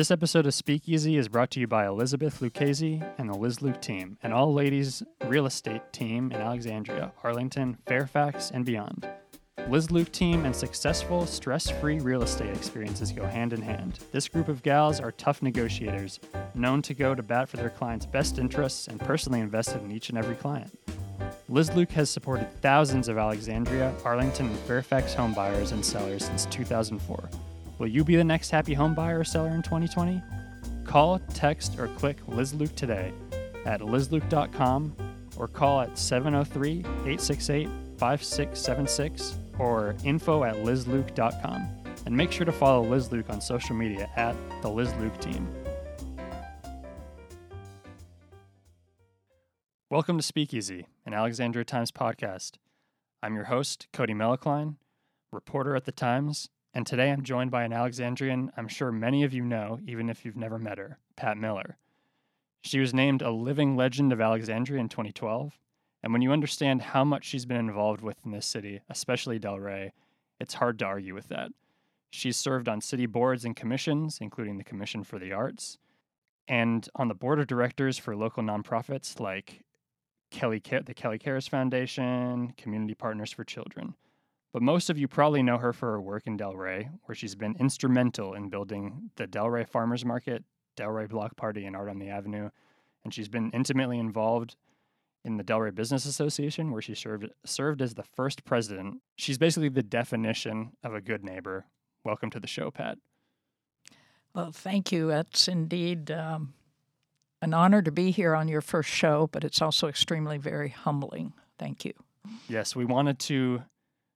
This episode of Speakeasy is brought to you by Elizabeth Lucchese and the Liz Luke team, an all ladies real estate team in Alexandria, Arlington, Fairfax, and beyond. Liz Luke team and successful, stress free real estate experiences go hand in hand. This group of gals are tough negotiators, known to go to bat for their clients' best interests and personally invested in each and every client. Liz Luke has supported thousands of Alexandria, Arlington, and Fairfax home buyers and sellers since 2004. Will you be the next happy home buyer or seller in 2020? Call, text, or click Liz Luke today at lizluke.com or call at 703 868 5676 or info at lizluke.com. And make sure to follow Liz Luke on social media at the Liz Luke team. Welcome to Speakeasy, an Alexandria Times podcast. I'm your host, Cody Mello-Klein, reporter at the Times and today I'm joined by an Alexandrian I'm sure many of you know, even if you've never met her, Pat Miller. She was named a living legend of Alexandria in 2012, and when you understand how much she's been involved with in this city, especially Delray, it's hard to argue with that. She's served on city boards and commissions, including the Commission for the Arts, and on the board of directors for local nonprofits like Kelly, the Kelly Cares Foundation, Community Partners for Children. But most of you probably know her for her work in Delray, where she's been instrumental in building the Delray Farmers Market, Delray Block Party, and Art on the Avenue. And she's been intimately involved in the Delray Business Association, where she served served as the first president. She's basically the definition of a good neighbor. Welcome to the show, Pat. Well, thank you. It's indeed um, an honor to be here on your first show, but it's also extremely very humbling. Thank you. Yes, we wanted to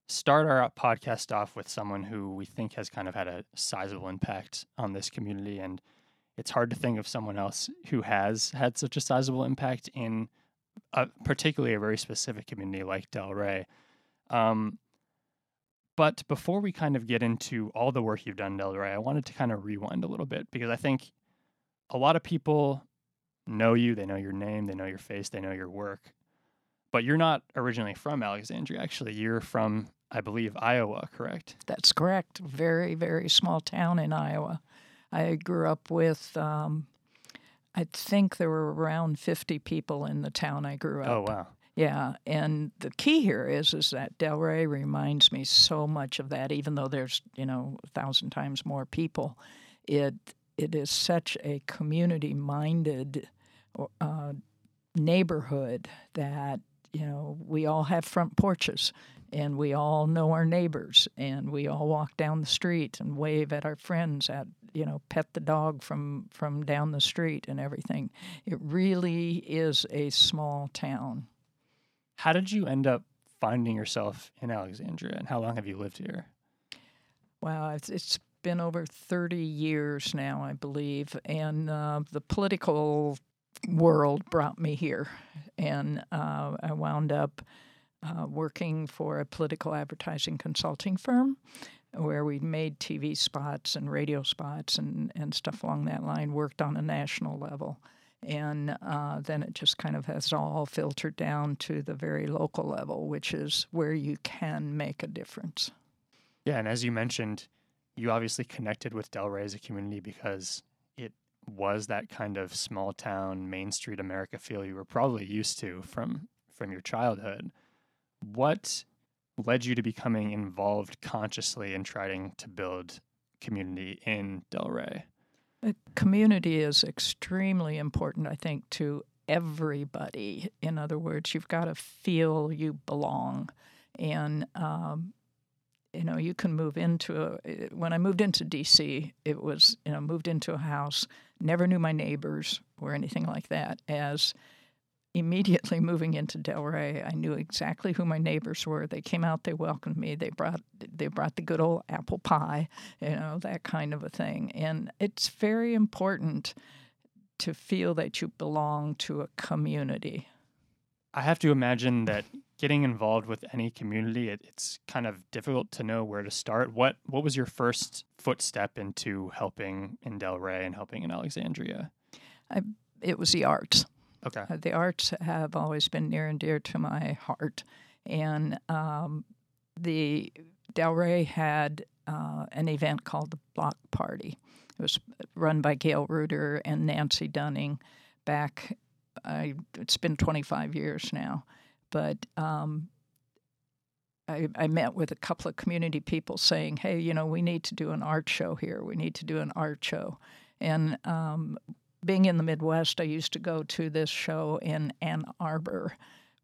start our podcast off with someone who we think has kind of had a sizable impact on this community. And it's hard to think of someone else who has had such a sizable impact in a, particularly a very specific community like Delray. Um, but before we kind of get into all the work you've done, Delray, I wanted to kind of rewind a little bit because I think a lot of people know you, they know your name, they know your face, they know your work but you're not originally from Alexandria. Actually, you're from, I believe, Iowa, correct? That's correct. Very, very small town in Iowa. I grew up with, um, I think there were around 50 people in the town I grew up. Oh, wow. Yeah, and the key here is is that Delray reminds me so much of that. Even though there's you know a thousand times more people, it it is such a community minded uh, neighborhood that you know, we all have front porches and we all know our neighbors and we all walk down the street and wave at our friends at you know pet the dog from from down the street and everything. It really is a small town. How did you end up finding yourself in alexandria and how long have you lived here? Wow it's, it's been over 30 years now i believe and uh, the political world brought me here, and uh, I wound up uh, working for a political advertising consulting firm where we made TV spots and radio spots and, and stuff along that line, worked on a national level. And uh, then it just kind of has all filtered down to the very local level, which is where you can make a difference. Yeah, and as you mentioned, you obviously connected with Delray as a community because was that kind of small town Main Street America feel you were probably used to from from your childhood. What led you to becoming involved consciously in trying to build community in Delray? The community is extremely important, I think, to everybody. In other words, you've got to feel you belong. And um, you know, you can move into a. When I moved into DC, it was you know moved into a house, never knew my neighbors or anything like that. As immediately moving into Delray, I knew exactly who my neighbors were. They came out, they welcomed me, they brought they brought the good old apple pie, you know, that kind of a thing. And it's very important to feel that you belong to a community. I have to imagine that getting involved with any community, it, it's kind of difficult to know where to start. What what was your first footstep into helping in Delray and helping in Alexandria? I, it was the arts. Okay. Uh, the arts have always been near and dear to my heart, and um, the Delray had uh, an event called the Block Party, It was run by Gail Reuter and Nancy Dunning back, I, it's been 25 years now. But um, I, I, met with a couple of community people saying, hey, you know, we need to do an art show here. We need to do an art show. And um, being in the Midwest, I used to go to this show in Ann Arbor,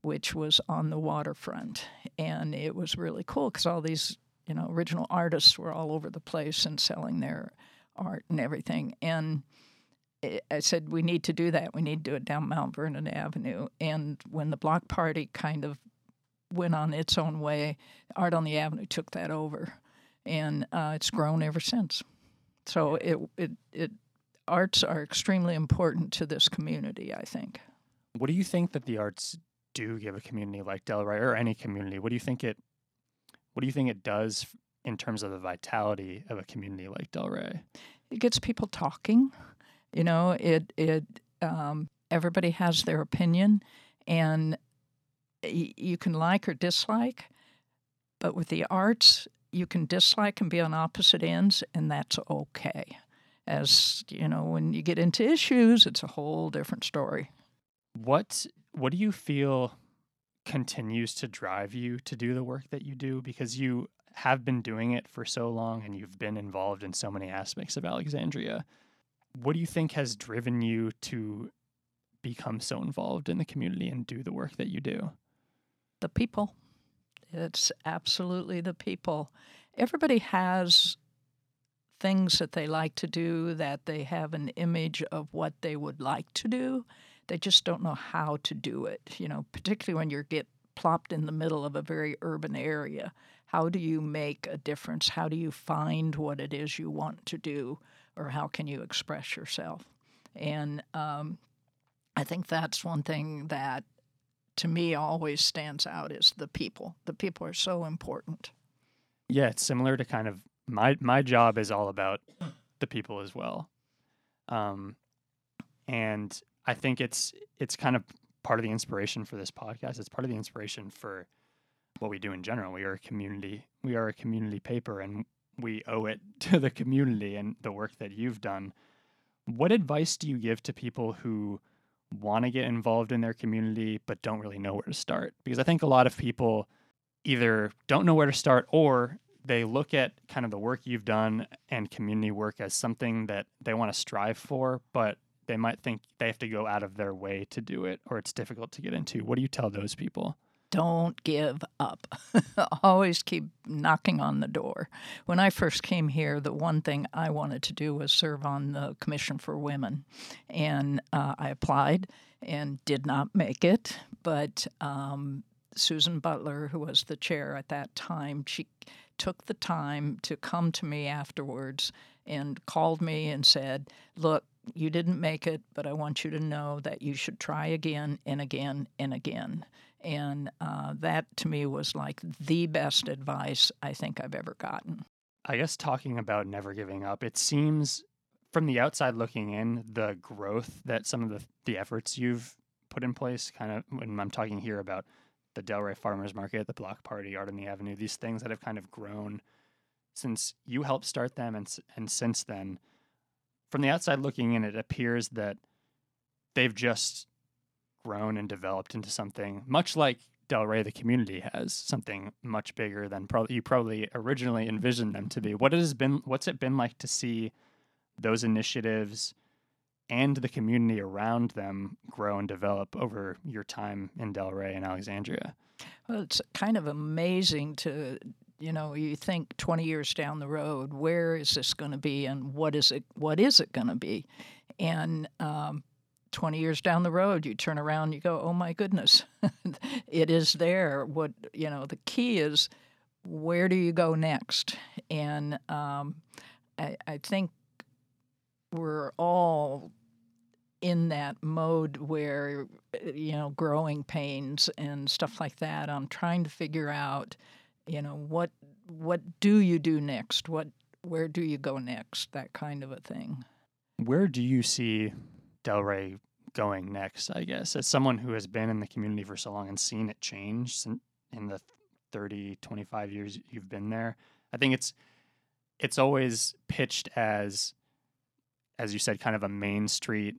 which was on the waterfront. And it was really cool because all these, you know, original artists were all over the place and selling their art and everything. And I said, we need to do that. We need to do it down Mount Vernon Avenue. And when the block party kind of went on its own way, Art on the Avenue took that over. And uh, it's grown ever since. So it, it, it, arts are extremely important to this community, I think. What do you think that the arts do give a community like Delray or any community? What do you think it, what do you think it does in terms of the vitality of a community like Delray? It gets people talking. You know, it it um, everybody has their opinion, and y- you can like or dislike. But with the arts, you can dislike and be on opposite ends, and that's okay. As you know, when you get into issues, it's a whole different story. What What do you feel continues to drive you to do the work that you do? Because you have been doing it for so long, and you've been involved in so many aspects of Alexandria. What do you think has driven you to become so involved in the community and do the work that you do? The people. It's absolutely the people. Everybody has things that they like to do, that they have an image of what they would like to do. They just don't know how to do it, you know, particularly when you get plopped in the middle of a very urban area. How do you make a difference? How do you find what it is you want to do? Or how can you express yourself? And um, I think that's one thing that to me always stands out is the people. The people are so important. Yeah, it's similar to kind of my my job is all about the people as well. Um, and I think it's it's kind of part of the inspiration for this podcast. It's part of the inspiration for what we do in general. We are a community. We are a community paper, and we owe it to the community and the work that you've done. What advice do you give to people who want to get involved in their community but don't really know where to start? Because I think a lot of people either don't know where to start or they look at kind of the work you've done and community work as something that they want to strive for, but they might think they have to go out of their way to do it or it's difficult to get into. What do you tell those people? Don't give up. Always keep knocking on the door. When I first came here, the one thing I wanted to do was serve on the Commission for Women. And uh, I applied and did not make it. But um, Susan Butler, who was the chair at that time, she took the time to come to me afterwards and called me and said, Look, you didn't make it, but I want you to know that you should try again and again and again. And uh, that to me was like the best advice I think I've ever gotten. I guess talking about never giving up, it seems from the outside looking in, the growth that some of the, the efforts you've put in place, kind of when I'm talking here about the Delray Farmers Market, the Block Party, Art on the Avenue, these things that have kind of grown since you helped start them and, and since then. From the outside looking in, it appears that they've just grown and developed into something much like Delray, the community has something much bigger than probably you probably originally envisioned them to be. What has been what's it been like to see those initiatives and the community around them grow and develop over your time in Delray and Alexandria? Well, it's kind of amazing to you know you think 20 years down the road where is this going to be and what is it what is it going to be and um, 20 years down the road you turn around you go oh my goodness. It is there. What you know the key is where do you go next? And um, I, I think we're all in that mode where you know growing pains and stuff like that. I'm trying to figure out you know what what do you do next? What where do you go next? That kind of a thing. Where do you see Delray going next, I guess, as someone who has been in the community for so long and seen it change in the 30, 25 years you've been there. I think it's it's always pitched as as you said, kind of a Main Street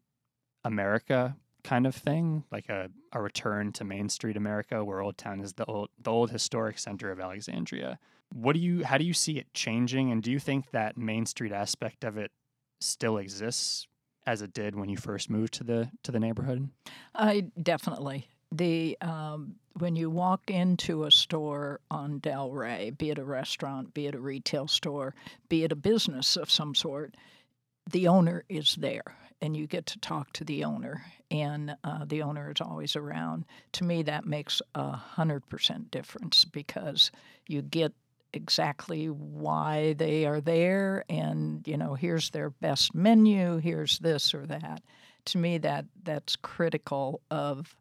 America kind of thing, like a, a return to Main Street America, where Old Town is the old the old historic center of Alexandria. What do you how do you see it changing, and do you think that Main Street aspect of it still exists as it did when you first moved to the to the neighborhood? I definitely the um, when you walk into a store on Delray, be it a restaurant, be it a retail store, be it a business of some sort, the owner is there, and you get to talk to the owner, and uh, the owner is always around. To me, that makes a hundred percent difference because you get exactly why they are there and you know here's their best menu here's this or that. To me that that's critical of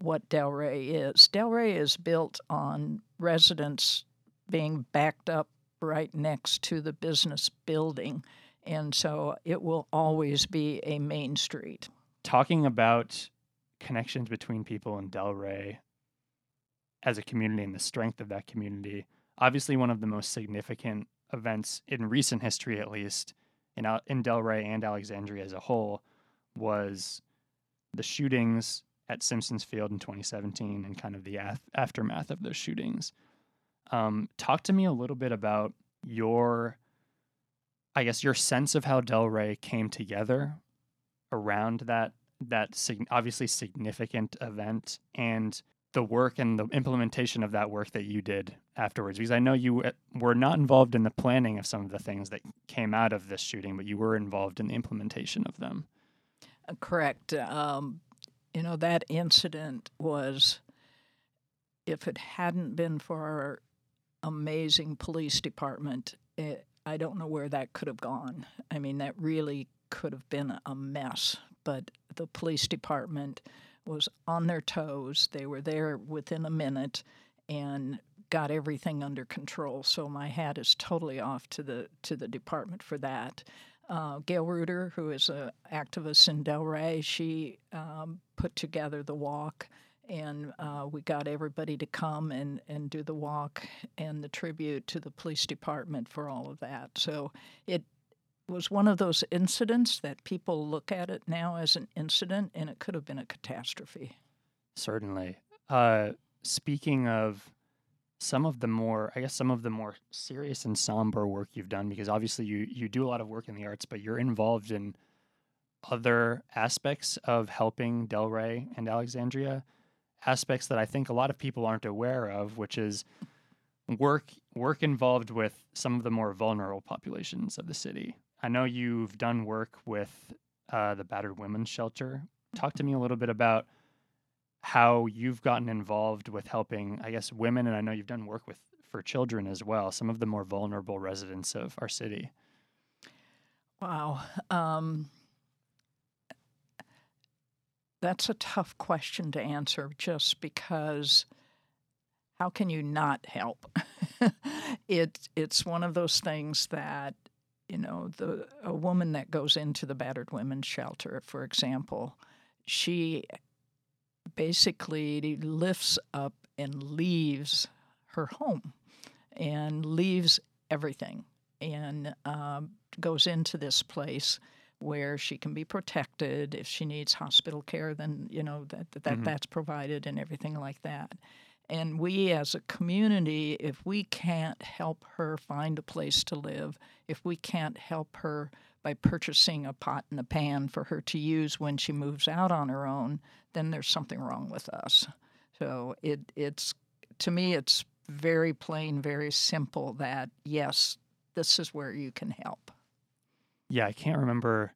what delray is. Delray is built on residents being backed up right next to the business building and so it will always be a main street. Talking about connections between people in delray as a community and the strength of that community obviously one of the most significant events in recent history, at least in in Delray and Alexandria as a whole, was the shootings at Simpsons Field in 2017 and kind of the af- aftermath of those shootings. Um, talk to me a little bit about your, I guess, your sense of how Delray came together around that that sig- obviously significant event and the work and the implementation of that work that you did afterwards because i know you uh, were not involved in the planning of some of the things that came out of this shooting but you were involved in the implementation of them. Uh, correct. Um, you know that incident was if it hadn't been for our amazing police department it, eh, i don't know where that could have gone. I mean that really could have been a mess but the police department was on their toes. They were there within a minute and got everything under control. So my hat is totally off to the to the department for that. Uh, Gail Reuter, who is an activist in Delray, she um, put together the walk, and uh, we got everybody to come and, and do the walk and the tribute to the police department for all of that. So it was one of those incidents that people look at it now as an incident, and it could have been a catastrophe. Certainly. Uh, speaking of some of the more, I guess, some of the more serious and somber work you've done, because obviously you you do a lot of work in the arts, but you're involved in other aspects of helping Delray and Alexandria, aspects that I think a lot of people aren't aware of, which is work work involved with some of the more vulnerable populations of the city. I know you've done work with uh, the battered women's shelter. Talk to me a little bit about how you've gotten involved with helping, I guess, women, and I know you've done work with for children as well. Some of the more vulnerable residents of our city. Wow, um, that's a tough question to answer, just because how can you not help? it it's one of those things that you know, the a woman that goes into the battered women's shelter, for example, she basically lifts up and leaves her home and leaves everything and um, goes into this place where she can be protected if she needs hospital care then you know that, that mm-hmm. that's provided and everything like that and we as a community, if we can't help her find a place to live, if we can't help her by purchasing a pot and a pan for her to use when she moves out on her own, then there's something wrong with us. So it it's to me it's very plain, very simple that yes, this is where you can help. Yeah, I can't remember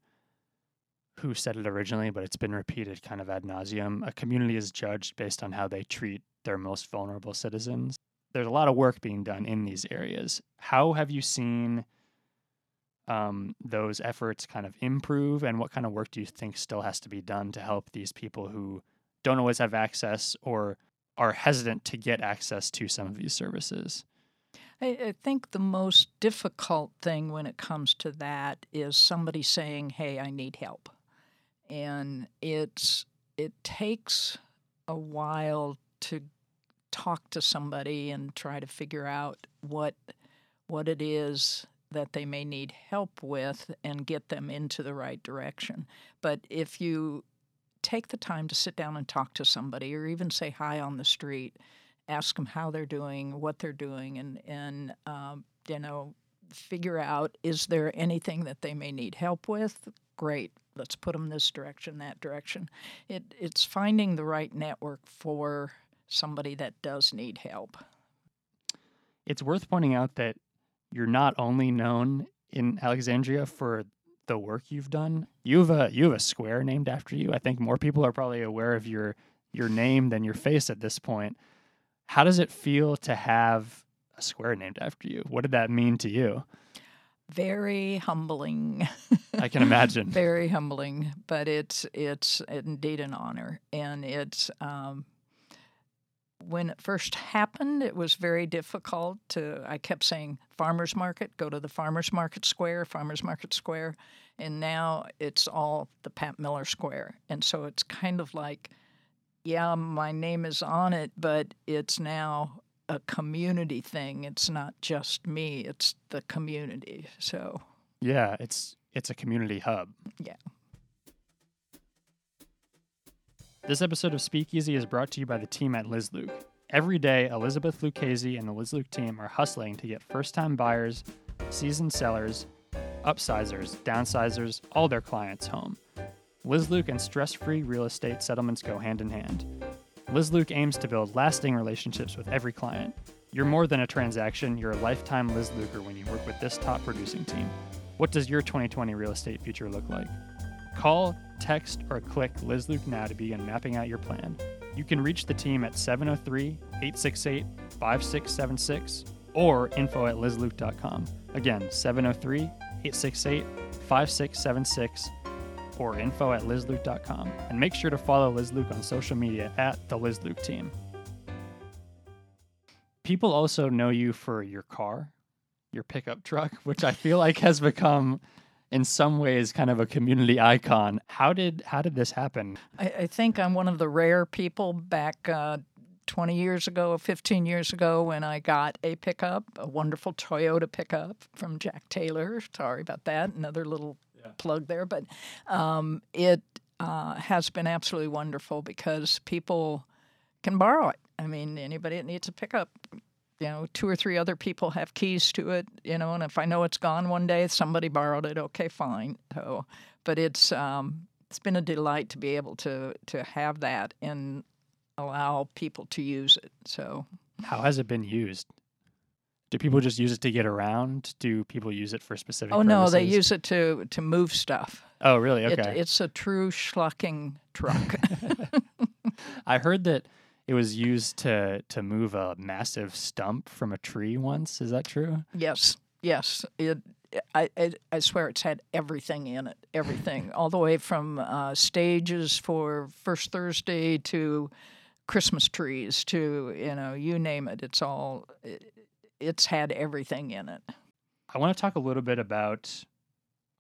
who said it originally, but it's been repeated kind of ad nauseum. A community is judged based on how they treat their most vulnerable citizens. There's a lot of work being done in these areas. How have you seen um, those efforts kind of improve, and what kind of work do you think still has to be done to help these people who don't always have access or are hesitant to get access to some of these services? I, I think the most difficult thing when it comes to that is somebody saying, "Hey, I need help," and it's it takes a while to talk to somebody and try to figure out what what it is that they may need help with and get them into the right direction. But if you take the time to sit down and talk to somebody or even say hi on the street, ask them how they're doing, what they're doing, and, and um, you know, figure out is there anything that they may need help with? Great, let's put them this direction, that direction. It, it's finding the right network for somebody that does need help. It's worth pointing out that you're not only known in Alexandria for the work you've done. You have a you have a square named after you. I think more people are probably aware of your your name than your face at this point. How does it feel to have a square named after you? What did that mean to you? Very humbling. I can imagine. Very humbling, but it's it's indeed an honor, and it's um, when it first happened, it was very difficult to. I kept saying farmers market, go to the farmers market square, farmers market square, and now it's all the Pat Miller Square, and so it's kind of like, yeah, my name is on it, but it's now a community thing. It's not just me; it's the community. So yeah, it's it's a community hub. Yeah. This episode of Speakeasy is brought to you by the team at Liz Luke. Every day, Elizabeth Lucchese and the Liz Luke team are hustling to get first time buyers, seasoned sellers, upsizers, downsizers, all their clients home. Liz Luke and stress free real estate settlements go hand in hand. Liz Luke aims to build lasting relationships with every client. You're more than a transaction, you're a lifetime Liz Luker when you work with this top producing team. What does your 2020 real estate future look like? Call, text, or click Liz Luke now to begin mapping out your plan. You can reach the team at 703 868 5676 or info at lizluke.com. Again, 703 868 5676 or info at lizluke.com. And make sure to follow Liz Luke on social media at the Liz Luke team. People also know you for your car, your pickup truck, which I feel like has become in some ways kind of a community icon. How did how did this happen? I, I think I'm one of the rare people back uh, 20 years ago, 15 years ago, when I got a pickup, a wonderful Toyota pickup from Jack Taylor. Sorry about that. Another little yeah. plug there, but um, it uh, has been absolutely wonderful because people can borrow it. I mean, anybody that needs a pickup you know, two or three other people have keys to it, you know, and if I know it's gone one day, somebody borrowed it, okay, fine. So, but it's um, it's been a delight to be able to to have that and allow people to use it. So, how has it been used? Do people just use it to get around? Do people use it for specific? Oh purposes? no, they use it to to move stuff. Oh really? Okay. It, it's a true schlucking truck. I heard that it was used to to move a massive stump from a tree once. Is that true? Yes, yes. It, I, I, I swear it's had everything in it, everything, all the way from uh, stages for First Thursday to Christmas trees to you know you name it. It's all it, it's had everything in it. I want to talk a little bit about,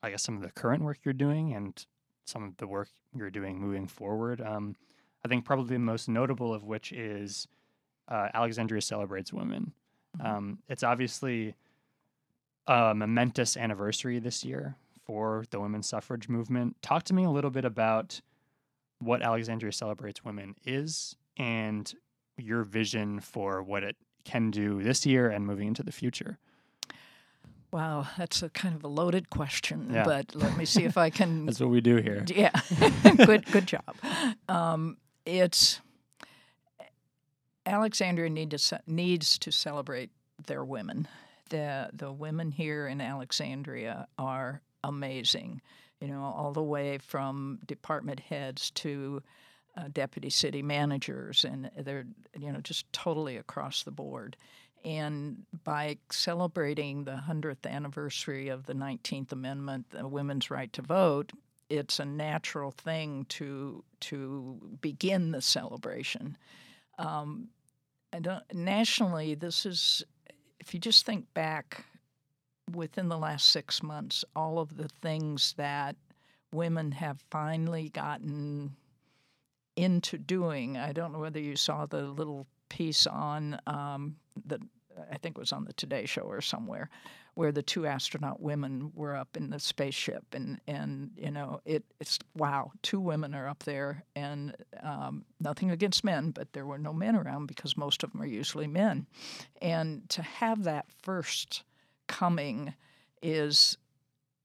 I guess, some of the current work you're doing and some of the work you're doing moving forward. Um, I think probably the most notable of which is uh, Alexandria Celebrates Women. Mm-hmm. Um, it's obviously a momentous anniversary this year for the women's suffrage movement. Talk to me a little bit about what Alexandria Celebrates Women is and your vision for what it can do this year and moving into the future. Wow, that's a kind of a loaded question, yeah. but let me see if I can. that's what we do here. Yeah, good, good job. Um, it's Alexandria needs to celebrate their women. The the women here in Alexandria are amazing. You know, all the way from department heads to uh, deputy city managers, and they're you know just totally across the board. And by celebrating the 100th anniversary of the 19th Amendment, the women's right to vote, it's a natural thing to to begin the celebration. Um, nationally, this is if you just think back within the last six months, all of the things that women have finally gotten into doing. I don't know whether you saw the little piece on um, the I think it was on the Today Show or somewhere, where the two astronaut women were up in the spaceship, and and you know it it's wow, two women are up there, and um, nothing against men, but there were no men around because most of them are usually men, and to have that first coming is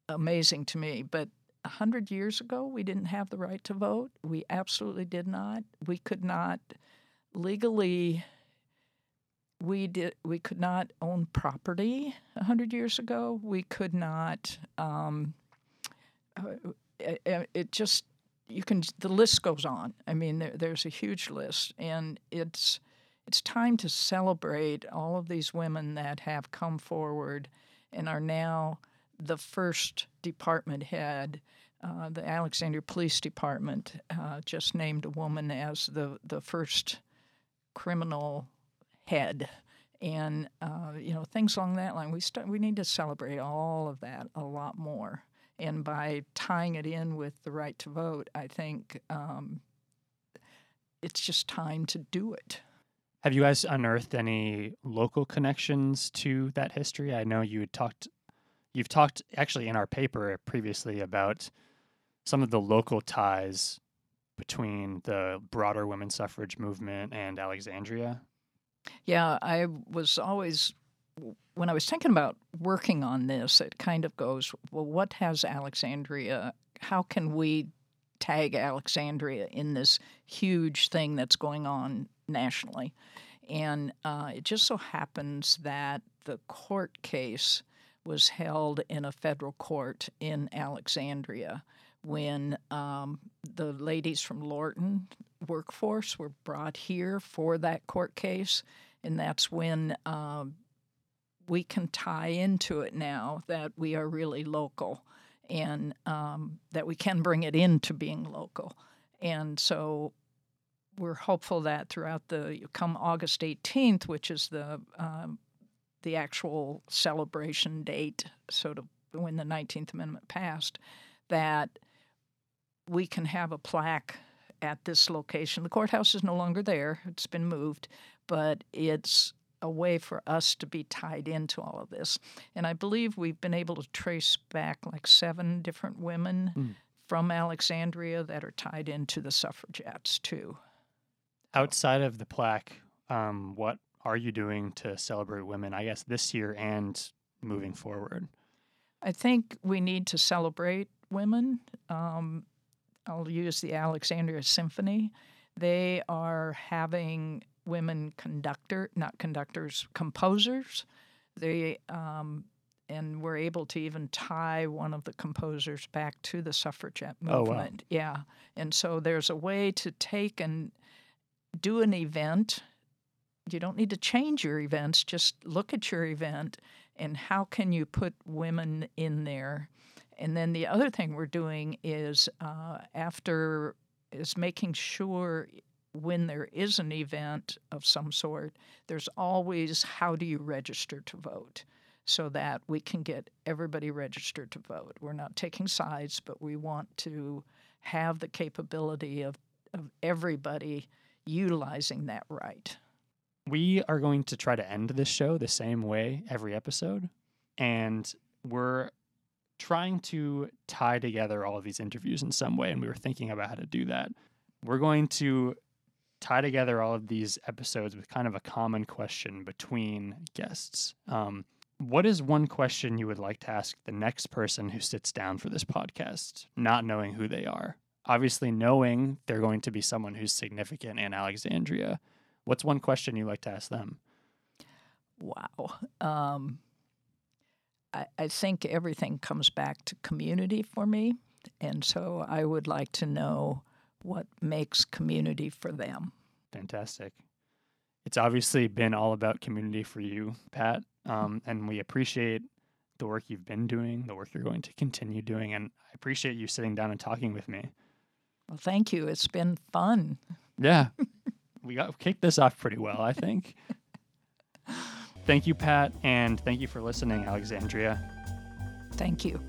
amazing to me, but. A hundred years ago, we didn't have the right to vote. We absolutely did not. We could not legally we did we could not own property a hundred years ago. We could not. Um, it, uh, uh, it, just you can the list goes on. I mean, there, there's a huge list, and it's it's time to celebrate all of these women that have come forward and are now the first department head. Uh, the Alexandria Police Department uh, just named a woman as the the first criminal head and uh, you know things along that line. We start, we need to celebrate all of that a lot more, and by tying it in with the right to vote, I think um, it's just time to do it. Have you guys unearthed any local connections to that history? I know you had talked, you've talked actually in our paper previously about some of the local ties between the broader women's suffrage movement and Alexandria. Yeah, I was always, when I was thinking about working on this, it kind of goes, well, what has Alexandria, how can we tag Alexandria in this huge thing that's going on nationally? And uh, it just so happens that the court case was held in a federal court in Alexandria when um, the ladies from Lorton workhouse were brought here for that court case, and that's when um, we can tie into it now that we are really local and um, that we can bring it into being local. And so we're hopeful that throughout the come August 18th, which is the um, the actual celebration date, sort of when the 19th Amendment passed, that we can have a plaque at this location. The courthouse is no longer there, it's been moved, but it's a way for us to be tied into all of this. And I believe we've been able to trace back like seven different women mm. from Alexandria that are tied into the suffragettes too. Outside of the plaque, um, what are you doing to celebrate women, I guess, this year and moving forward? I think we need to celebrate women. Um, I'll use the Alexandria Symphony. They are having women conductor, not conductors, composers. They um, and we're able to even tie one of the composers back to the suffragette movement. Oh, wow. Yeah, and so there's a way to take and do an event. You don't need to change your events; just look at your event and how can you put women in there and then the other thing we're doing is uh, after is making sure when there is an event of some sort, there's always how do you register to vote so that we can get everybody registered to vote. We're not taking sides, but we want to have the capability of, of everybody utilizing that right. We are going to try to end this show the same way every episode. And we're trying to tie together all of these interviews in some way, and we were thinking about how to do that. We're going to tie together all of these episodes with kind of a common question between guests. Um, what is one question you would like to ask the next person who sits down for this podcast, not knowing who they are? Obviously, knowing they're going to be someone who's significant in Alexandria. What's one question you like to ask them? Wow. Um, I, I think everything comes back to community for me. And so I would like to know what makes community for them. Fantastic. It's obviously been all about community for you, Pat. Um, and we appreciate the work you've been doing, the work you're going to continue doing. And I appreciate you sitting down and talking with me. Well, thank you. It's been fun. Yeah. we got kicked this off pretty well, I think. Thank you, Pat, and thank you for listening, Alexandria. Thank you.